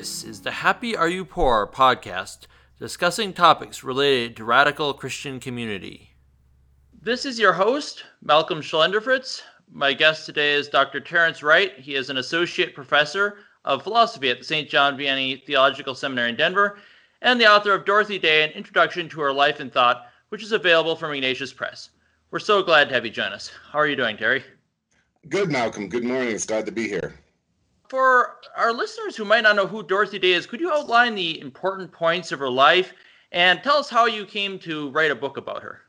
This is the Happy Are You Poor podcast discussing topics related to radical Christian community. This is your host, Malcolm Schlenderfritz. My guest today is Dr. Terrence Wright. He is an associate professor of philosophy at the St. John Vianney Theological Seminary in Denver and the author of Dorothy Day An Introduction to Her Life and Thought, which is available from Ignatius Press. We're so glad to have you join us. How are you doing, Terry? Good, Malcolm. Good morning. It's glad to be here. For our listeners who might not know who Dorothy Day is, could you outline the important points of her life and tell us how you came to write a book about her?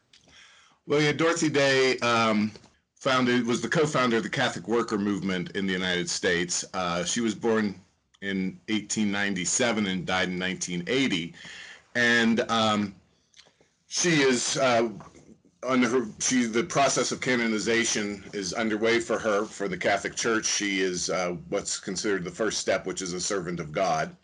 Well, yeah, Dorothy Day um, founded was the co-founder of the Catholic Worker Movement in the United States. Uh, she was born in 1897 and died in 1980, and um, she is uh, on her she the process of canonization is underway for her for the Catholic Church. She is uh, what's considered the first step, which is a servant of God.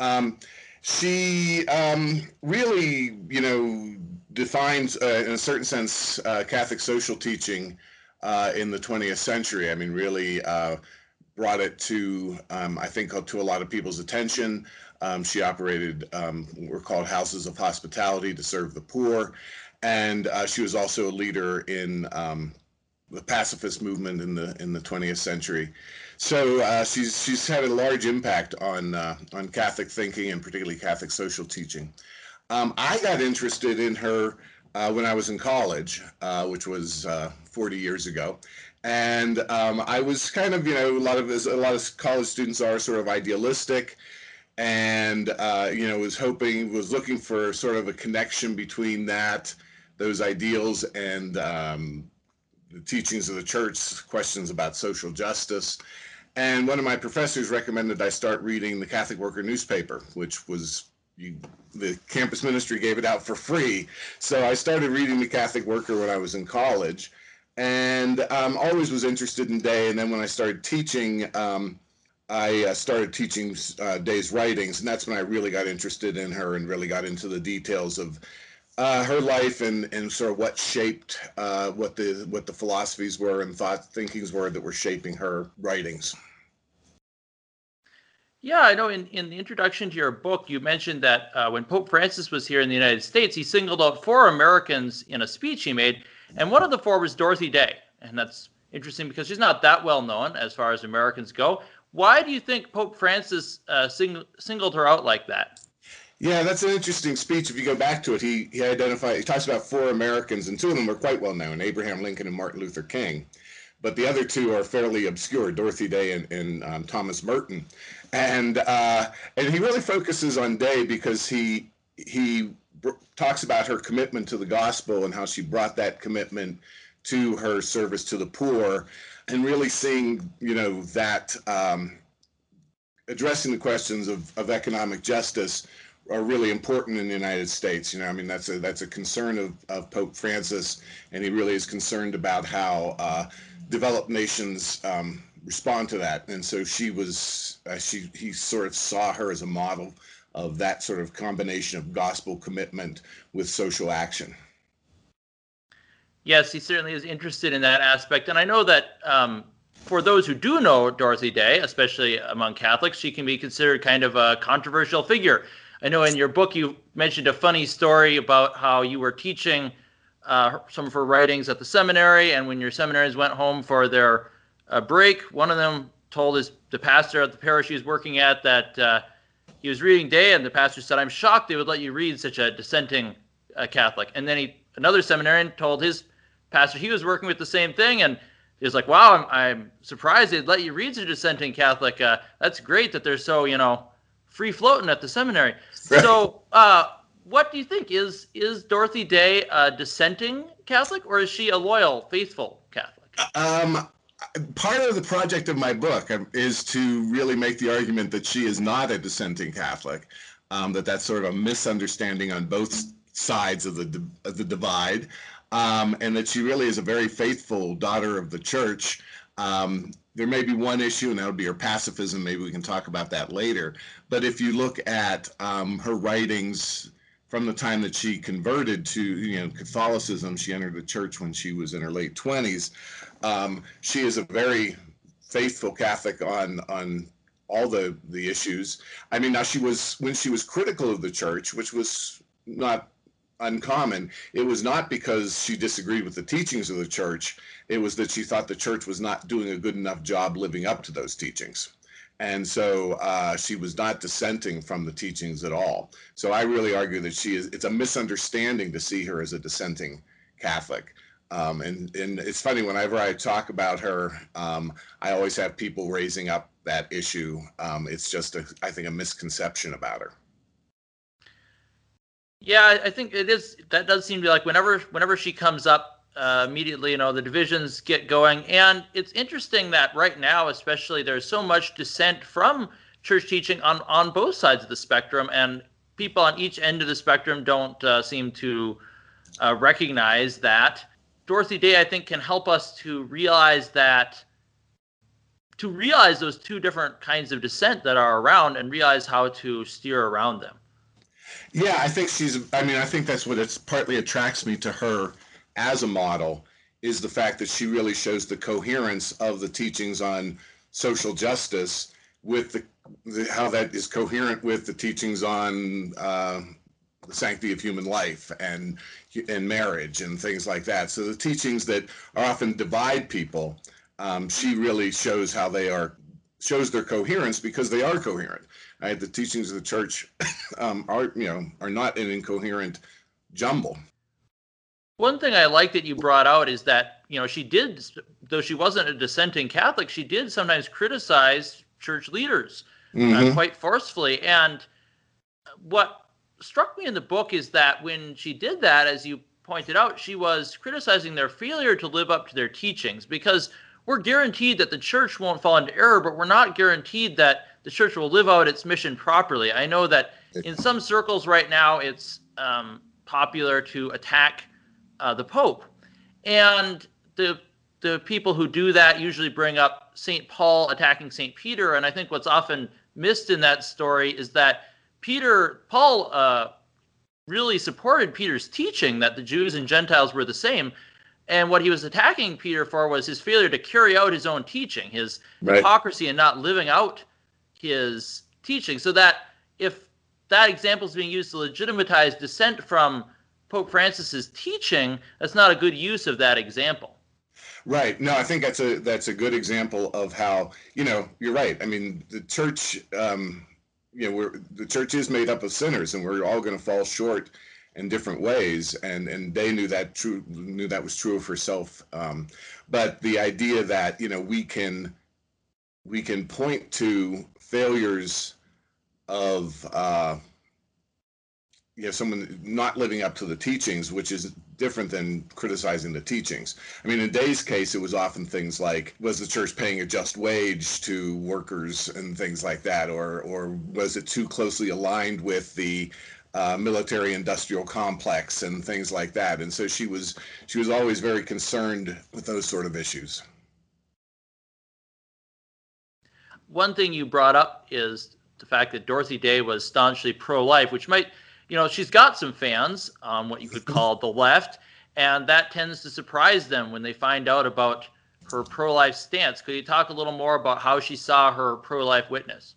Um, she um, really, you know, defines uh, in a certain sense uh, Catholic social teaching uh, in the 20th century. I mean, really uh, brought it to um, I think to a lot of people's attention. Um, she operated um, what were called houses of hospitality to serve the poor and uh, she was also a leader in um, the pacifist movement in the in the 20th century. So uh, she's she's had a large impact on uh, on Catholic thinking and particularly Catholic social teaching. Um, I got interested in her uh, when I was in college, uh, which was uh, 40 years ago. And um, I was kind of, you know, a lot of a lot of college students are sort of idealistic, and uh, you know, was hoping, was looking for sort of a connection between that those ideals and um, the teachings of the church, questions about social justice. And one of my professors recommended I start reading the Catholic Worker newspaper, which was you, the campus ministry gave it out for free. So I started reading the Catholic Worker when I was in college, and um, always was interested in Day. And then when I started teaching, um, I uh, started teaching uh, Day's writings, and that's when I really got interested in her and really got into the details of uh, her life and and sort of what shaped uh, what the what the philosophies were and thought thinkings were that were shaping her writings. Yeah, I know. In, in the introduction to your book, you mentioned that uh, when Pope Francis was here in the United States, he singled out four Americans in a speech he made, and one of the four was Dorothy Day, and that's interesting because she's not that well known as far as Americans go. Why do you think Pope Francis uh, sing, singled her out like that? Yeah, that's an interesting speech. If you go back to it, he he identified he talks about four Americans, and two of them are quite well known: Abraham Lincoln and Martin Luther King. But the other two are fairly obscure: Dorothy Day and, and um, Thomas Merton. And uh, and he really focuses on Day because he he talks about her commitment to the gospel and how she brought that commitment to her service to the poor, and really seeing you know that um, addressing the questions of, of economic justice are really important in the United States. You know, I mean, that's a that's a concern of, of Pope Francis, and he really is concerned about how uh, developed nations um, respond to that. And so she was, uh, she he sort of saw her as a model of that sort of combination of gospel commitment with social action. Yes, he certainly is interested in that aspect, and I know that. Um, for those who do know Dorothy Day, especially among Catholics, she can be considered kind of a controversial figure. I know in your book you mentioned a funny story about how you were teaching uh, some of her writings at the seminary, and when your seminaries went home for their uh, break, one of them told his the pastor at the parish he was working at that uh, he was reading Day, and the pastor said, "I'm shocked they would let you read such a dissenting uh, Catholic." And then he another seminarian told his pastor he was working with the same thing, and he was like, "Wow, I'm, I'm surprised they'd let you read such a dissenting Catholic. Uh, that's great that they're so you know." Free floating at the seminary. Right. So, uh, what do you think? Is is Dorothy Day a dissenting Catholic or is she a loyal, faithful Catholic? Um, part of the project of my book is to really make the argument that she is not a dissenting Catholic. Um, that that's sort of a misunderstanding on both sides of the of the divide, um, and that she really is a very faithful daughter of the Church. Um, there may be one issue, and that would be her pacifism. Maybe we can talk about that later. But if you look at um, her writings from the time that she converted to you know Catholicism, she entered the church when she was in her late twenties. Um, she is a very faithful Catholic on on all the the issues. I mean, now she was when she was critical of the church, which was not uncommon. It was not because she disagreed with the teachings of the church. It was that she thought the church was not doing a good enough job living up to those teachings. And so uh, she was not dissenting from the teachings at all. So I really argue that she is, it's a misunderstanding to see her as a dissenting Catholic. Um, and, and it's funny, whenever I talk about her, um, I always have people raising up that issue. Um, it's just, a, I think, a misconception about her. Yeah, I think it is. That does seem to be like whenever whenever she comes up, uh, immediately, you know, the divisions get going. And it's interesting that right now, especially, there's so much dissent from church teaching on on both sides of the spectrum, and people on each end of the spectrum don't uh, seem to uh, recognize that. Dorothy Day, I think, can help us to realize that to realize those two different kinds of dissent that are around and realize how to steer around them. Yeah, I think she's. I mean, I think that's what it's partly attracts me to her as a model is the fact that she really shows the coherence of the teachings on social justice with the, the how that is coherent with the teachings on uh, the sanctity of human life and and marriage and things like that. So the teachings that are often divide people, um, she really shows how they are shows their coherence because they are coherent. Right? The teachings of the church um, are, you know, are not an incoherent jumble. One thing I like that you brought out is that, you know, she did, though she wasn't a dissenting Catholic, she did sometimes criticize church leaders uh, mm-hmm. uh, quite forcefully. And what struck me in the book is that when she did that, as you pointed out, she was criticizing their failure to live up to their teachings because we're guaranteed that the church won't fall into error, but we're not guaranteed that the church will live out its mission properly. I know that in some circles right now, it's um, popular to attack uh, the Pope, and the the people who do that usually bring up Saint Paul attacking Saint Peter, and I think what's often missed in that story is that Peter Paul uh, really supported Peter's teaching that the Jews and Gentiles were the same. And what he was attacking Peter for was his failure to carry out his own teaching, his right. hypocrisy and not living out his teaching. So that if that example is being used to legitimize dissent from Pope Francis's teaching, that's not a good use of that example. Right. No, I think that's a that's a good example of how you know you're right. I mean, the church, um, you know, we're the church is made up of sinners, and we're all going to fall short in different ways. And and they knew that true knew that was true of herself. Um, but the idea that you know we can we can point to failures of uh, you know someone not living up to the teachings which is different than criticizing the teachings i mean in day's case it was often things like was the church paying a just wage to workers and things like that or or was it too closely aligned with the uh, military industrial complex and things like that and so she was she was always very concerned with those sort of issues one thing you brought up is the fact that Dorothy Day was staunchly pro-life, which might, you know, she's got some fans on what you could call the left, and that tends to surprise them when they find out about her pro-life stance. Could you talk a little more about how she saw her pro-life witness?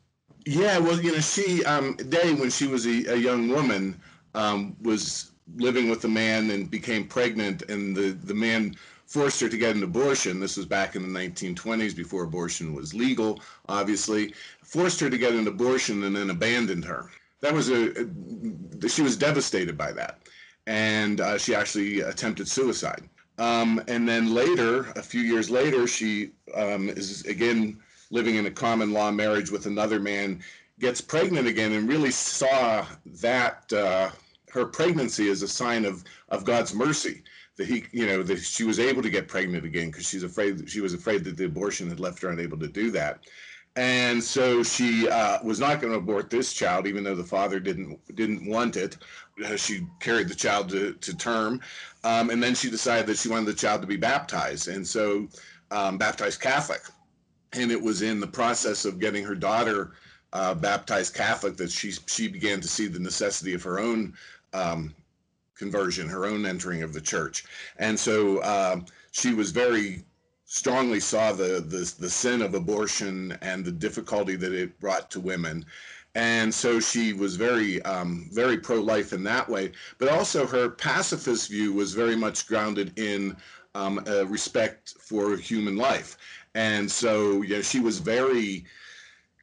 Yeah, well, you know, she um, Day when she was a, a young woman um, was living with a man and became pregnant, and the the man forced her to get an abortion. This was back in the 1920s before abortion was legal, obviously. Forced her to get an abortion and then abandoned her. That was a, a she was devastated by that. And uh, she actually attempted suicide. Um, and then later, a few years later, she um, is again living in a common law marriage with another man, gets pregnant again, and really saw that uh, her pregnancy as a sign of, of God's mercy that he, you know, that she was able to get pregnant again because she's afraid she was afraid that the abortion had left her unable to do that, and so she uh, was not going to abort this child, even though the father didn't didn't want it. Uh, she carried the child to, to term, um, and then she decided that she wanted the child to be baptized, and so um, baptized Catholic. And it was in the process of getting her daughter uh, baptized Catholic that she she began to see the necessity of her own um, conversion, her own entering of the church. And so uh, she was very strongly saw the, the the sin of abortion and the difficulty that it brought to women. And so she was very um, very pro-life in that way. But also her pacifist view was very much grounded in um, respect for human life and so you know she was very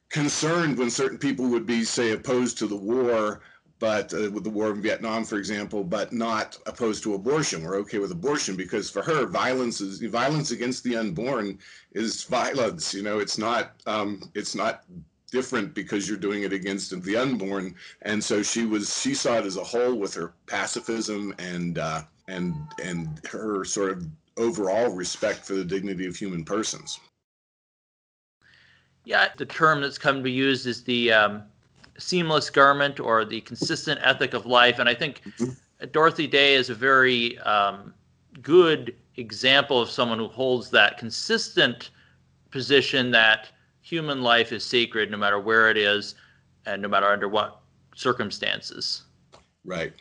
concerned when certain people would be say opposed to the war but uh, with the war in Vietnam, for example, but not opposed to abortion. We're okay with abortion because for her, violence is violence against the unborn is violence. You know, it's not um, it's not different because you're doing it against the unborn. And so she was she saw it as a whole with her pacifism and uh, and and her sort of overall respect for the dignity of human persons. Yeah, the term that's come to be used is the um, seamless garment or the consistent ethic of life. And I think mm-hmm. Dorothy Day is a very um, good example of someone who holds that consistent position that human life is sacred no matter where it is and no matter under what circumstances. Right.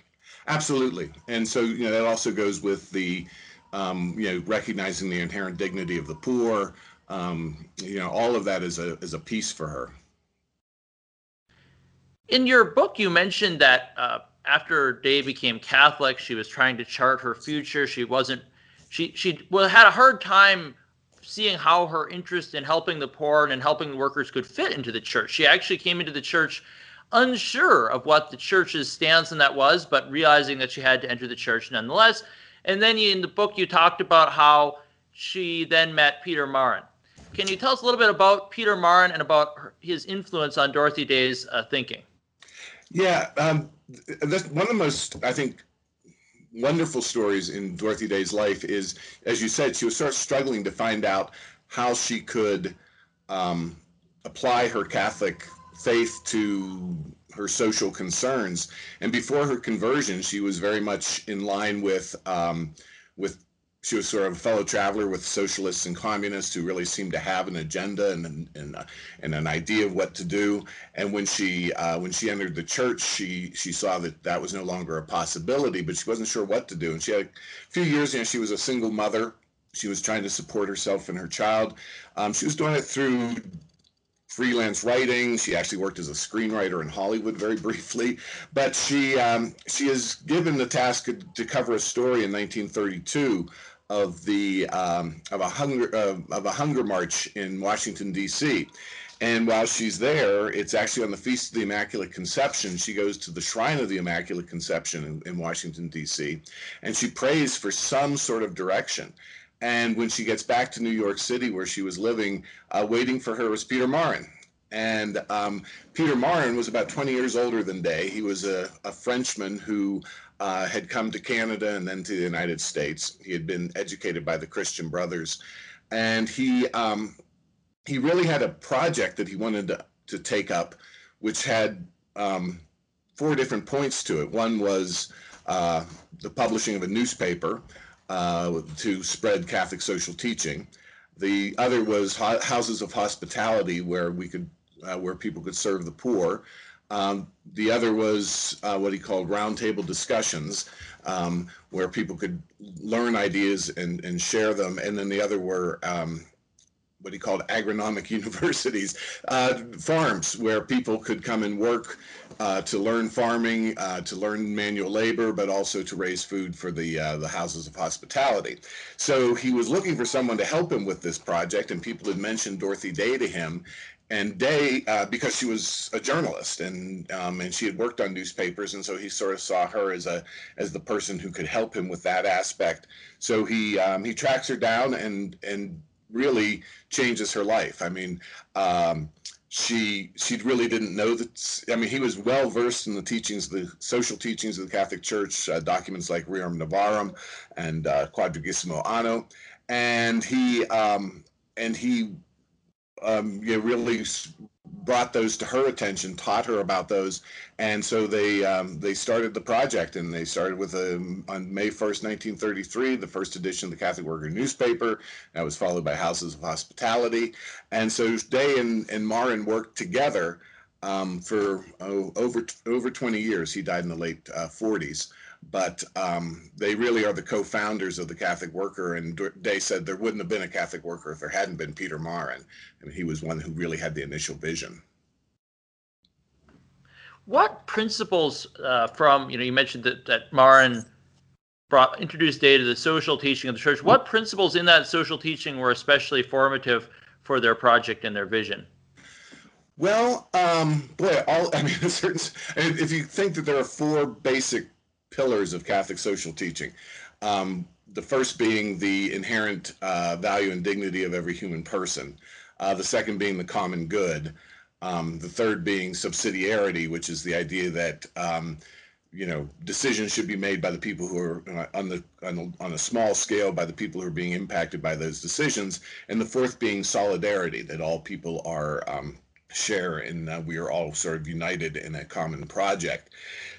Absolutely. And so, you know, that also goes with the, um, you know, recognizing the inherent dignity of the poor. Um, you know, all of that is a, is a piece for her. In your book, you mentioned that uh, after Day became Catholic, she was trying to chart her future. She wasn't. She she well had a hard time seeing how her interest in helping the poor and in helping the workers could fit into the church. She actually came into the church unsure of what the church's stance on that was, but realizing that she had to enter the church nonetheless. And then you, in the book, you talked about how she then met Peter Maurin. Can you tell us a little bit about Peter Maurin and about her, his influence on Dorothy Day's uh, thinking? Yeah, um, that's one of the most, I think, wonderful stories in Dorothy Day's life is, as you said, she was sort of struggling to find out how she could um, apply her Catholic faith to her social concerns. And before her conversion, she was very much in line with um, with she was sort of a fellow traveler with socialists and communists who really seemed to have an agenda and and, uh, and an idea of what to do. And when she uh, when she entered the church, she she saw that that was no longer a possibility, but she wasn't sure what to do. And she had a few years, you know, she was a single mother. She was trying to support herself and her child. Um, she was doing it through freelance writing. She actually worked as a screenwriter in Hollywood very briefly, but she um, she is given the task to cover a story in 1932 of the um, of a hunger uh, of a hunger march in Washington D.C. And while she's there, it's actually on the Feast of the Immaculate Conception. She goes to the Shrine of the Immaculate Conception in, in Washington D.C. and she prays for some sort of direction. And when she gets back to New York City, where she was living, uh, waiting for her was Peter Maurin. And um, Peter Maurin was about 20 years older than Day. He was a, a Frenchman who uh, had come to Canada and then to the United States. He had been educated by the Christian Brothers, and he um, he really had a project that he wanted to, to take up, which had um, four different points to it. One was uh, the publishing of a newspaper uh, to spread Catholic social teaching. The other was ho- houses of hospitality where we could uh, where people could serve the poor. Um, the other was uh, what he called roundtable discussions, um, where people could learn ideas and, and share them. And then the other were um, what he called agronomic universities, uh, farms where people could come and work uh, to learn farming, uh, to learn manual labor, but also to raise food for the uh, the houses of hospitality. So he was looking for someone to help him with this project, and people had mentioned Dorothy Day to him, and Day, uh, because she was a journalist and um, and she had worked on newspapers, and so he sort of saw her as a as the person who could help him with that aspect. So he um, he tracks her down and and really changes her life. I mean, um, she she really didn't know that. I mean, he was well versed in the teachings, the social teachings of the Catholic Church, uh, documents like Rerum Novarum and uh, Anno, and he um, and he um, you know, really brought those to her attention, taught her about those, and so they um, they started the project, and they started with a, um, on May 1st, 1933, the first edition of the Catholic Worker newspaper. That was followed by Houses of Hospitality, and so Day and and Maurin worked together um, for oh, over over 20 years. He died in the late uh, 40s. But um, they really are the co-founders of the Catholic Worker. And Day said there wouldn't have been a Catholic Worker if there hadn't been Peter Maurin. and he was one who really had the initial vision. What principles uh, from you know you mentioned that that Maurin brought introduced Day to the social teaching of the church. What principles in that social teaching were especially formative for their project and their vision? Well, um, boy, all I mean, certain. If you think that there are four basic pillars of Catholic social teaching. Um, the first being the inherent uh, value and dignity of every human person. Uh, the second being the common good. Um, the third being subsidiarity, which is the idea that um, you know decisions should be made by the people who are uh, on the, on the on a small scale by the people who are being impacted by those decisions. And the fourth being solidarity, that all people are um, share and uh, we are all sort of united in a common project.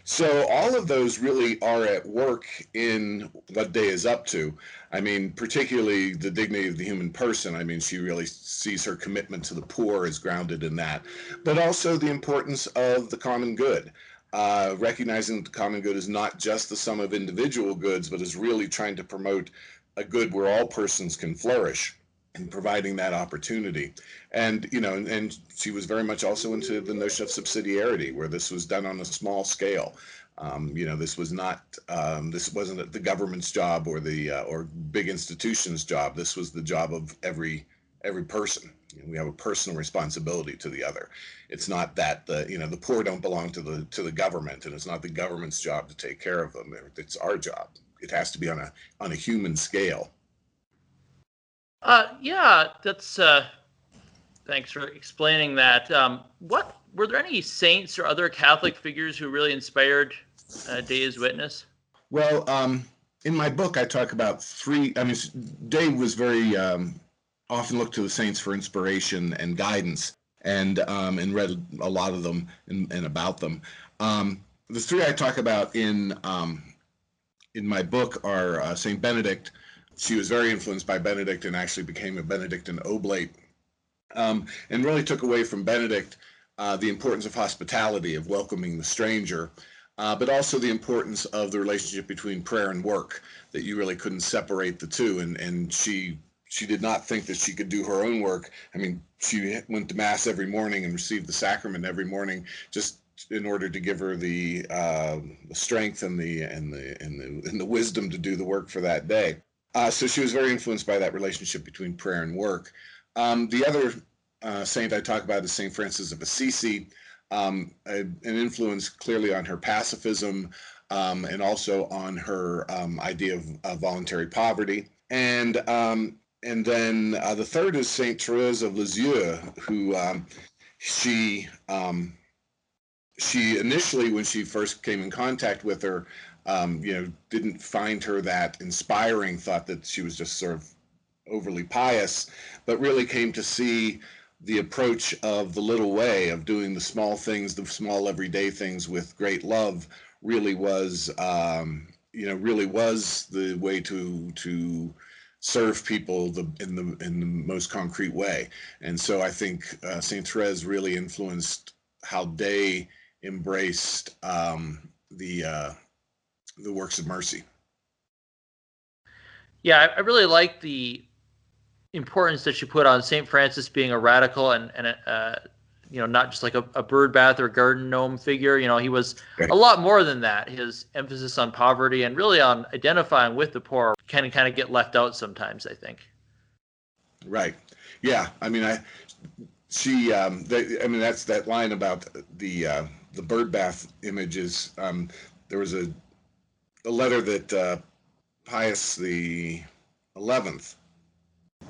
So all of those really are at work in what Day is up to. I mean, particularly the dignity of the human person. I mean, she really sees her commitment to the poor as grounded in that, but also the importance of the common good. Uh, recognizing that the common good is not just the sum of individual goods, but is really trying to promote a good where all persons can flourish and providing that opportunity. And, you know, and, and, she was very much also into the notion of subsidiarity, where this was done on a small scale. Um, you know, this was not, um, this wasn't the government's job or the, uh, or big institutions' job. This was the job of every, every person. You know, we have a personal responsibility to the other. It's not that the, you know, the poor don't belong to the, to the government and it's not the government's job to take care of them. It's our job. It has to be on a, on a human scale. Uh, yeah, that's. Uh, thanks for explaining that. Um, what were there any saints or other Catholic figures who really inspired uh, Day's witness? Well, um, in my book, I talk about three. I mean, Day was very um, often looked to the saints for inspiration and guidance, and um, and read a lot of them and, and about them. Um, the three I talk about in um, in my book are uh, Saint Benedict, she was very influenced by Benedict and actually became a Benedictine oblate, um, and really took away from Benedict uh, the importance of hospitality, of welcoming the stranger, uh, but also the importance of the relationship between prayer and work. That you really couldn't separate the two, and and she she did not think that she could do her own work. I mean, she went to mass every morning and received the sacrament every morning, just in order to give her the, uh, the strength and the and the and the and the wisdom to do the work for that day. Uh, so she was very influenced by that relationship between prayer and work. Um, the other uh, saint I talk about is Saint Francis of Assisi, um, a, an influence clearly on her pacifism um, and also on her um, idea of, of, voluntary poverty. And um, and then uh, the third is Saint Therese of Lisieux, who um, she she initially when she first came in contact with her um, you know, didn't find her that inspiring, thought that she was just sort of overly pious, but really came to see the approach of the little way of doing the small things, the small everyday things with great love really was, um, you know, really was the way to, to, serve people the, in the in the most concrete way. And so I think uh, Saint Therese really influenced how they embraced um, the uh, the works of mercy. Yeah, I really like the importance that you put on Saint Francis being a radical and and uh, you know not just like a, a, bird bath or garden gnome figure. You know, he was a lot more than that. His emphasis on poverty and really on identifying with the poor can kind of get left out sometimes. I think. Right. Yeah. I mean, I she um, they, I mean that's that line about the uh, the bird bath images. Um, there was a the letter that uh, Pius the Eleventh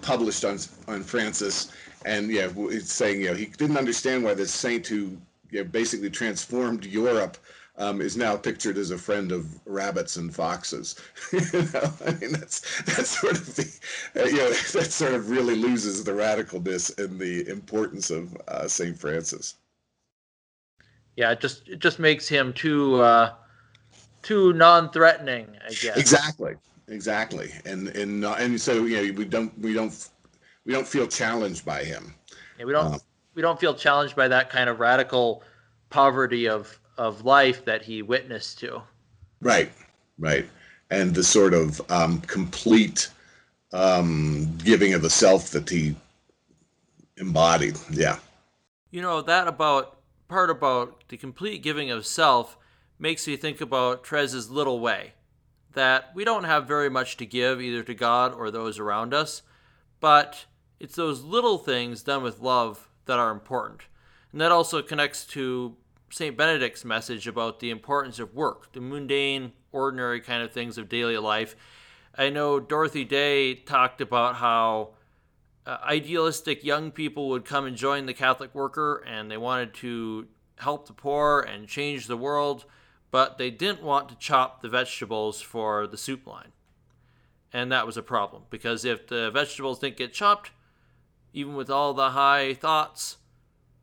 published on on Francis, and yeah, it's saying you know he didn't understand why this saint who you know, basically transformed Europe um, is now pictured as a friend of rabbits and foxes. you know, I mean that's that's sort of the uh, you know that sort of really loses the radicalness and the importance of uh, Saint Francis. Yeah, it just it just makes him too. Uh too non-threatening, I guess. Exactly, exactly, and and uh, and so you know we don't we don't we don't feel challenged by him. Yeah, we don't uh, we don't feel challenged by that kind of radical poverty of of life that he witnessed to. Right, right? And the sort of um, complete um, giving of the self that he embodied. Yeah. You know, that about part about the complete giving of self makes me think about Therese's little way that we don't have very much to give either to God or those around us, but it's those little things done with love that are important. And that also connects to St. Benedict's message about the importance of work, the mundane, ordinary kind of things of daily life. I know Dorothy Day talked about how uh, idealistic young people would come and join the Catholic worker and they wanted to help the poor and change the world, but they didn't want to chop the vegetables for the soup line. And that was a problem because if the vegetables didn't get chopped, even with all the high thoughts,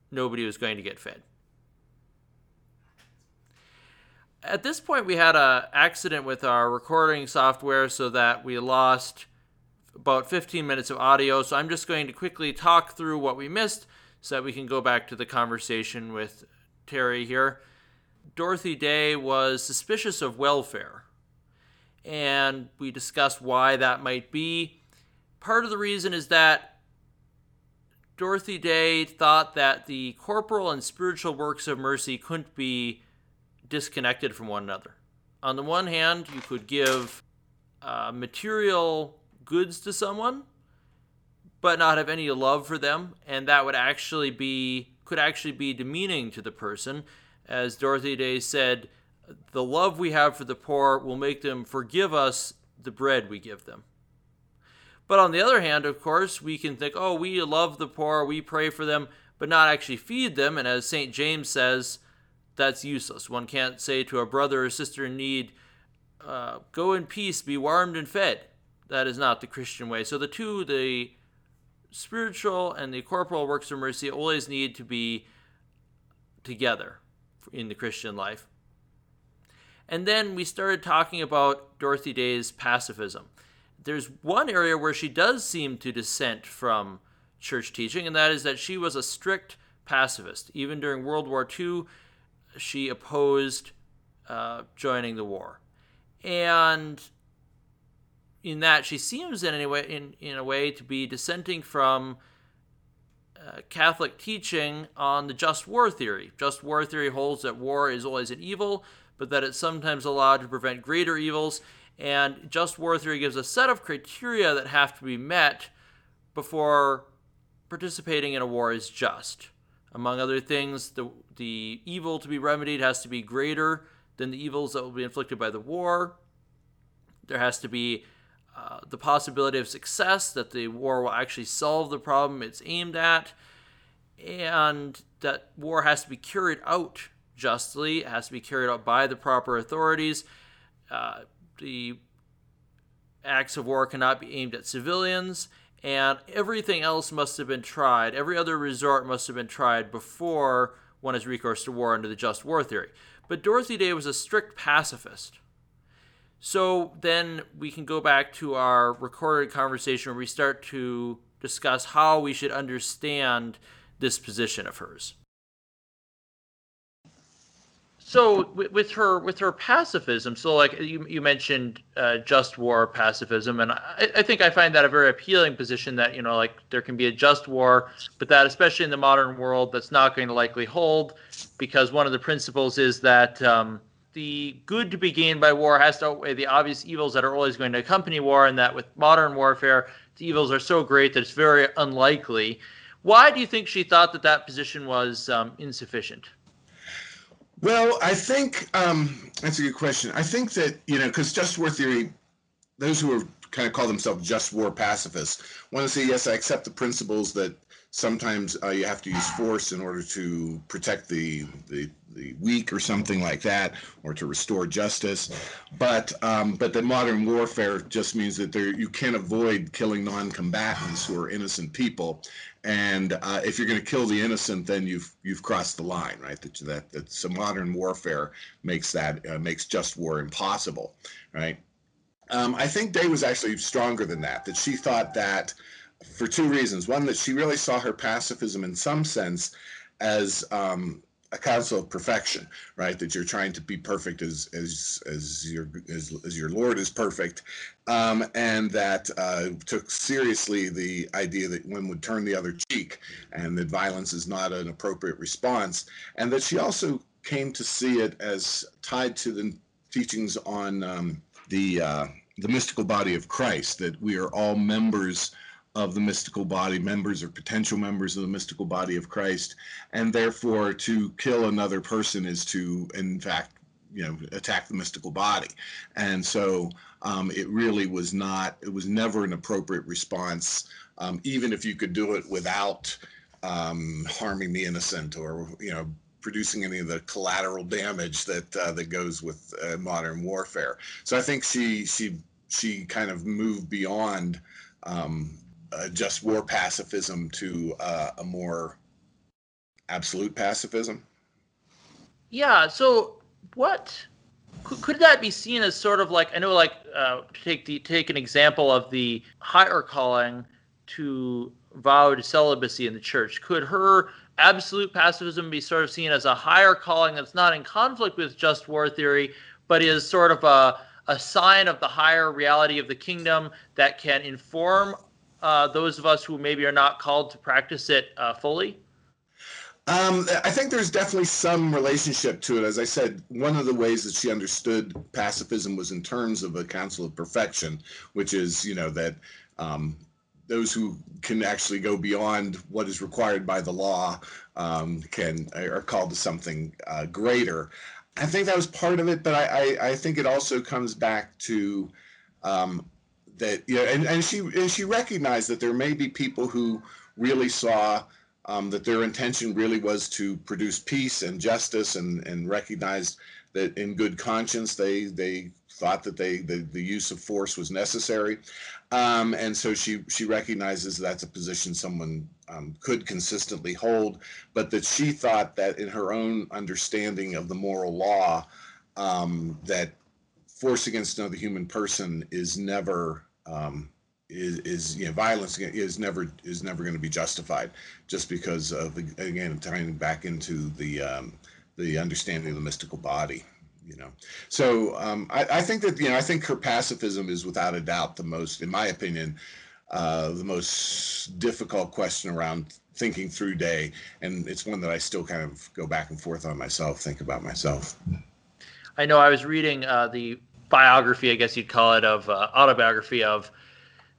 nobody was going to get fed. At this point, we had an accident with our recording software so that we lost about 15 minutes of audio. So I'm just going to quickly talk through what we missed so that we can go back to the conversation with Terry here. Dorothy Day was suspicious of welfare, and we discussed why that might be. Part of the reason is that Dorothy Day thought that the corporal and spiritual works of mercy couldn't be disconnected from one another. On the one hand, you could give uh, material goods to someone, but not have any love for them, and that would actually be could actually be demeaning to the person. As Dorothy Day said, the love we have for the poor will make them forgive us the bread we give them. But on the other hand, of course, we can think, oh, we love the poor, we pray for them, but not actually feed them. And as St. James says, that's useless. One can't say to a brother or sister in need, uh, go in peace, be warmed and fed. That is not the Christian way. So the two, the spiritual and the corporal works of mercy, always need to be together in the Christian life. And then we started talking about Dorothy Day's pacifism there's one area where she does seem to dissent from church teaching, and that is that she was a strict pacifist. Even during World War II, she opposed uh, joining the war. And in that, she seems in, any way, in, in a way to be dissenting from uh, Catholic teaching on the just war theory. Just war theory holds that war is always an evil, but that it's sometimes allowed to prevent greater evils. And just war theory gives a set of criteria that have to be met before participating in a war is just. Among other things, the, the evil to be remedied has to be greater than the evils that will be inflicted by the war. There has to be uh, the possibility of success, that the war will actually solve the problem it's aimed at, and that war has to be carried out justly, it has to be carried out by the proper authorities. Uh, the acts of war cannot be aimed at civilians, and everything else must have been tried. Every other resort must have been tried before one has recourse to war under the just war theory. But Dorothy Day was a strict pacifist. So then we can go back to our recorded conversation where we start to discuss how we should understand this position of hers. So with her with her pacifism so like you, you mentioned uh, just war pacifism and I, I think i find that a very appealing position that you know like there can be a just war but that especially in the modern world that's not going to likely hold because one of the principles is that um, the good to be gained by war has to outweigh the obvious evils that are always going to accompany war and that with modern warfare the evils are so great that it's very unlikely why do you think she thought that that position was um, insufficient well, I think um, that's a good question. I think that you know, because just war theory, those who are kind of call themselves just war pacifists want to say, yes, I accept the principles that sometimes uh, you have to use force in order to protect the, the the weak or something like that, or to restore justice. But um, but the modern warfare just means that there you can't avoid killing non-combatants who are innocent people, and uh, if you're going to kill the innocent, then you've you've crossed the line, right? That that, that so modern warfare makes that uh, makes just war impossible, right? Um, I think Day was actually stronger than that. That she thought that for two reasons. One, that she really saw her pacifism in some sense as um, a counsel of perfection, right? That you're trying to be perfect as as as your as, as your Lord is perfect, um, and that uh, took seriously the idea that one would turn the other cheek, and that violence is not an appropriate response, and that she also came to see it as tied to the teachings on um, the uh, the mystical body of Christ, that we are all members of the mystical body, members or potential members of the mystical body of Christ, and therefore to kill another person is to, in fact, you know, attack the mystical body. And so um, it really was not, it was never an appropriate response, um, even if you could do it without um, harming the innocent or, you know, producing any of the collateral damage that uh, that goes with uh, modern warfare. So I think she she she kind of moved beyond um, uh, just war pacifism to uh, a more absolute pacifism? Yeah. So what could, could that be seen as sort of like I know like uh, take the take an example of the higher calling to vowed celibacy in the church. Could her absolute pacifism be sort of seen as a higher calling that's not in conflict with just war theory, but is sort of a a sign of the higher reality of the kingdom that can inform uh, those of us who maybe are not called to practice it uh, fully? Um, I think there's definitely some relationship to it. As I said, one of the ways that she understood pacifism was in terms of a counsel of perfection, which is, you know, that um, those who can actually go beyond what is required by the law um, can are called to something uh, greater. I think that was part of it, but I, I, I think it also comes back to um, that know, and, and she and she recognized that there may be people who really saw um, that their intention really was to produce peace and justice and and recognized that in good conscience they they thought that they the, the use of force was necessary. Um, and so she she recognizes that's a position someone um, could consistently hold but that she thought that in her own understanding of the moral law um, that force against another human person is never um, is, is you know violence is never is never going to be justified just because of again tying back into the um, the understanding of the mystical body you know. So um, I, I think that you know I think her pacifism is without a doubt the most in my opinion uh, the most difficult question around thinking through day and it's one that I still kind of go back and forth on myself think about myself I know I was reading uh, the biography, I guess you'd call it, of uh, autobiography of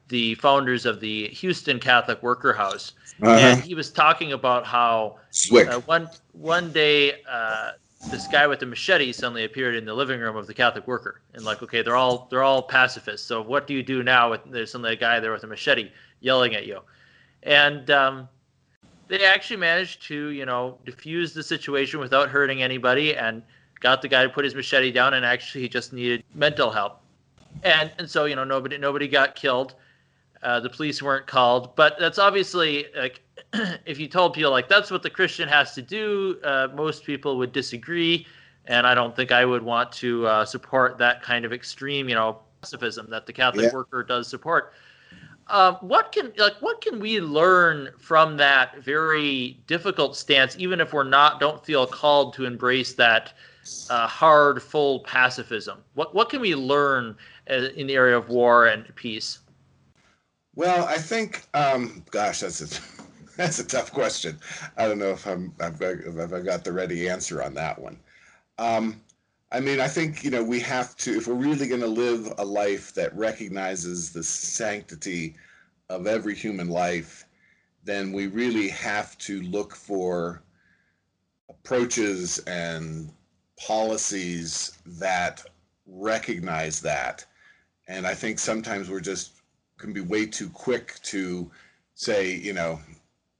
the founders of the Houston Catholic Worker House, uh-huh. and he was talking about how uh, one one day uh, this guy with a machete suddenly appeared in the living room of the Catholic Worker, and like, okay, they're all they're all pacifists. So what do you do now? With there's suddenly a guy there with a machete yelling at you, and um, they actually managed to you know diffuse the situation without hurting anybody and got the guy to put his machete down, and actually he just needed mental help. And and so you know nobody nobody got killed. Uh, the police weren't called, but that's obviously like if you told people like that's what the Christian has to do, uh, most people would disagree, and I don't think I would want to uh, support that kind of extreme, you know, pacifism that the Catholic yeah. worker does support. Um, what can like what can we learn from that very difficult stance, even if we're not don't feel called to embrace that uh, hard, full pacifism? What what can we learn uh, in the area of war and peace? Well, I think, um, gosh, that's a that's a tough question. I don't know if I'm I've, if I got the ready answer on that one. Um, I mean, I think you know we have to if we're really going to live a life that recognizes the sanctity of every human life, then we really have to look for approaches and policies that recognize that. And I think sometimes we're just can be way too quick to say, you know,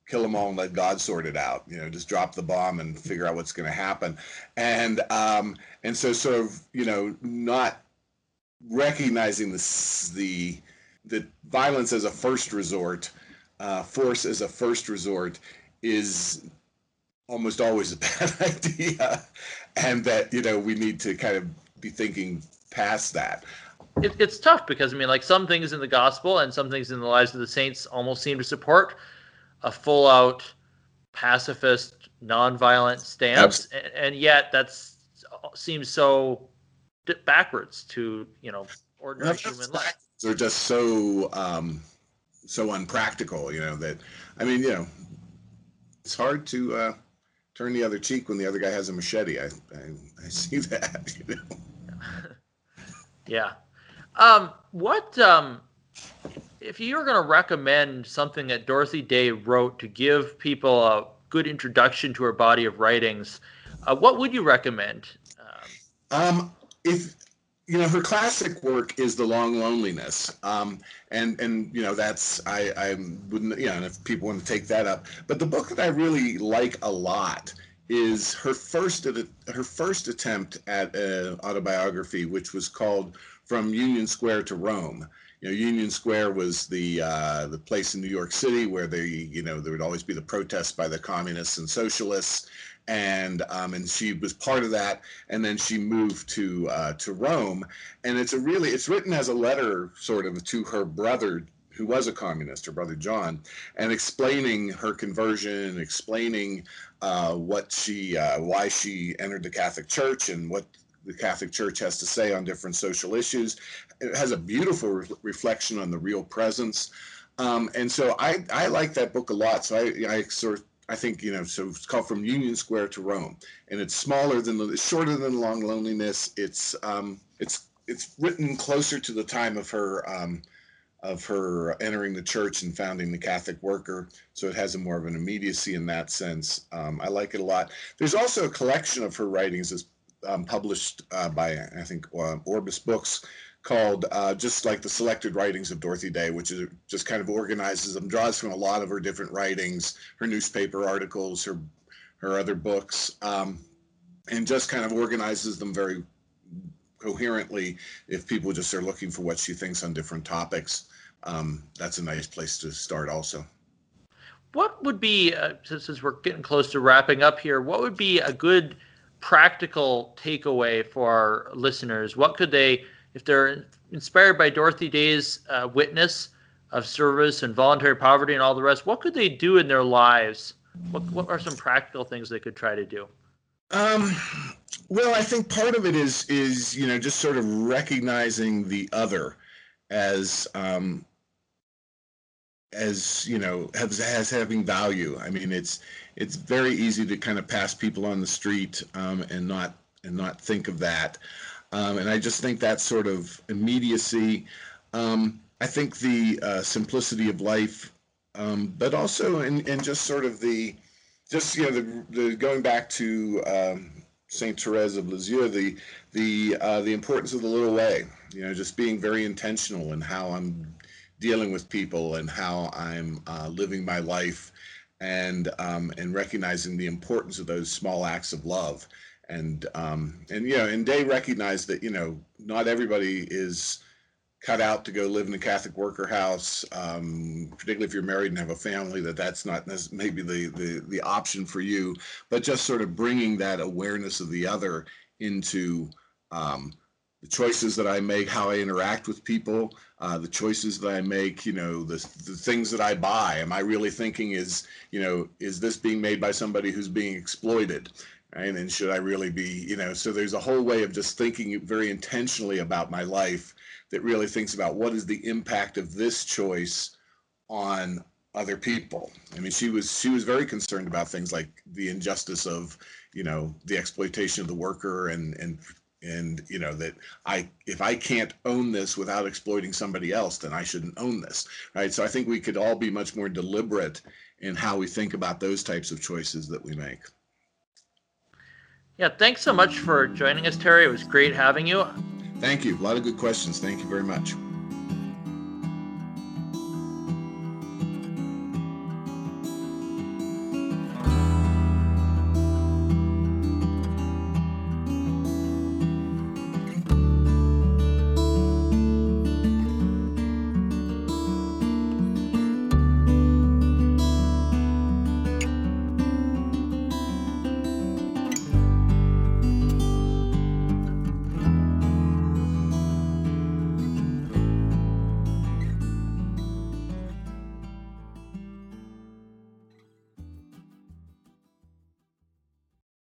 kill them all and let God sort it out. You know, just drop the bomb and figure out what's going to happen. And um, and so sort of you know not recognizing the the the violence as a first resort, uh, force as a first resort is almost always a bad idea and that you know we need to kind of be thinking past that it, it's tough because i mean like some things in the gospel and some things in the lives of the saints almost seem to support a full out pacifist nonviolent stance, and, and, yet that's seems so backwards to you know ordinary human life. They're just so um, so unpractical, you know. That I mean, you know, it's hard to uh, turn the other cheek when the other guy has a machete. I I, I see that. You know? yeah. Um, what um, if you were going to recommend something that Dorothy Day wrote to give people a good introduction to her body of writings, uh, what would you recommend? Um, um, if you know her classic work is the long loneliness um, and and you know that's i i wouldn't you know if people want to take that up but the book that i really like a lot is her first her first attempt at an autobiography which was called from union square to rome. You know union square was the uh, the place in new york city where they you know there would always be the protests by the communists and socialists and um, and she was part of that. And then she moved to uh, to Rome, and it's a really it's written as a letter sort of to her brother who was a communist, her brother John, and explaining her conversion, explaining uh, what she uh, why she entered the Catholic Church and what the Catholic Church has to say on different social issues. It has a beautiful re- reflection on the real presence. Um, and so I, I like that book a lot. So I, I sort of I think you know, so it's called from Union Square to Rome, and it's smaller than the, shorter than Long Loneliness. It's um, it's it's written closer to the time of her um, of her entering the church and founding the Catholic Worker, so it has a more of an immediacy in that sense. Um, I like it a lot. There's also a collection of her writings that's um, published uh, by I think uh, Orbis Books called uh, just like the selected writings of Dorothy Day, which is just kind of organizes them, draws from a lot of her different writings, her newspaper articles, her her other books, um, and just kind of organizes them very coherently. If people just are looking for what she thinks on different topics, um, that's a nice place to start. Also. What would be, uh, since we're getting close to wrapping up here, what would be a good practical takeaway for our listeners? What could they if they're inspired by Dorothy Day's uh, witness of service and voluntary poverty and all the rest, what could they do in their lives? What, what are some practical things they could try to do? Um, well, I think part of it is is you know just sort of recognizing the other as um, as you know has having value. I mean, it's it's very easy to kind of pass people on the street um, and not and not think of that. Um, and I just think that sort of immediacy. Um, I think the uh, simplicity of life, um, but also in, in just sort of the, just you know the, the going back to um, Saint Therese of Lisieux, the the uh, the importance of the little way. You know, just being very intentional in how I'm dealing with people and how I'm uh, living my life, and um, and recognizing the importance of those small acts of love and um, and you know, and they recognize that you know not everybody is cut out to go live in a Catholic worker house, um, particularly if you're married and have a family. That that's not maybe the, the the option for you, but just sort of bringing that awareness of the other into um, the choices that I make, how I interact with people, uh, the choices that I make, you know, the, the things that I buy. Am I really thinking is, you know, is this being made by somebody who's being exploited? Right? And should I really be, you know, so there's a whole way of just thinking very intentionally about my life that really thinks about what is the impact of this choice on other people. I mean, she was she was very concerned about things like the injustice of, you know, the exploitation of the worker and and and you know that I if I can't own this without exploiting somebody else, then I shouldn't own this, right? So I think we could all be much more deliberate in how we think about those types of choices that we make. Yeah, thanks so much for joining us, Terry. It was great having you. Thank you. A lot of good questions. Thank you very much.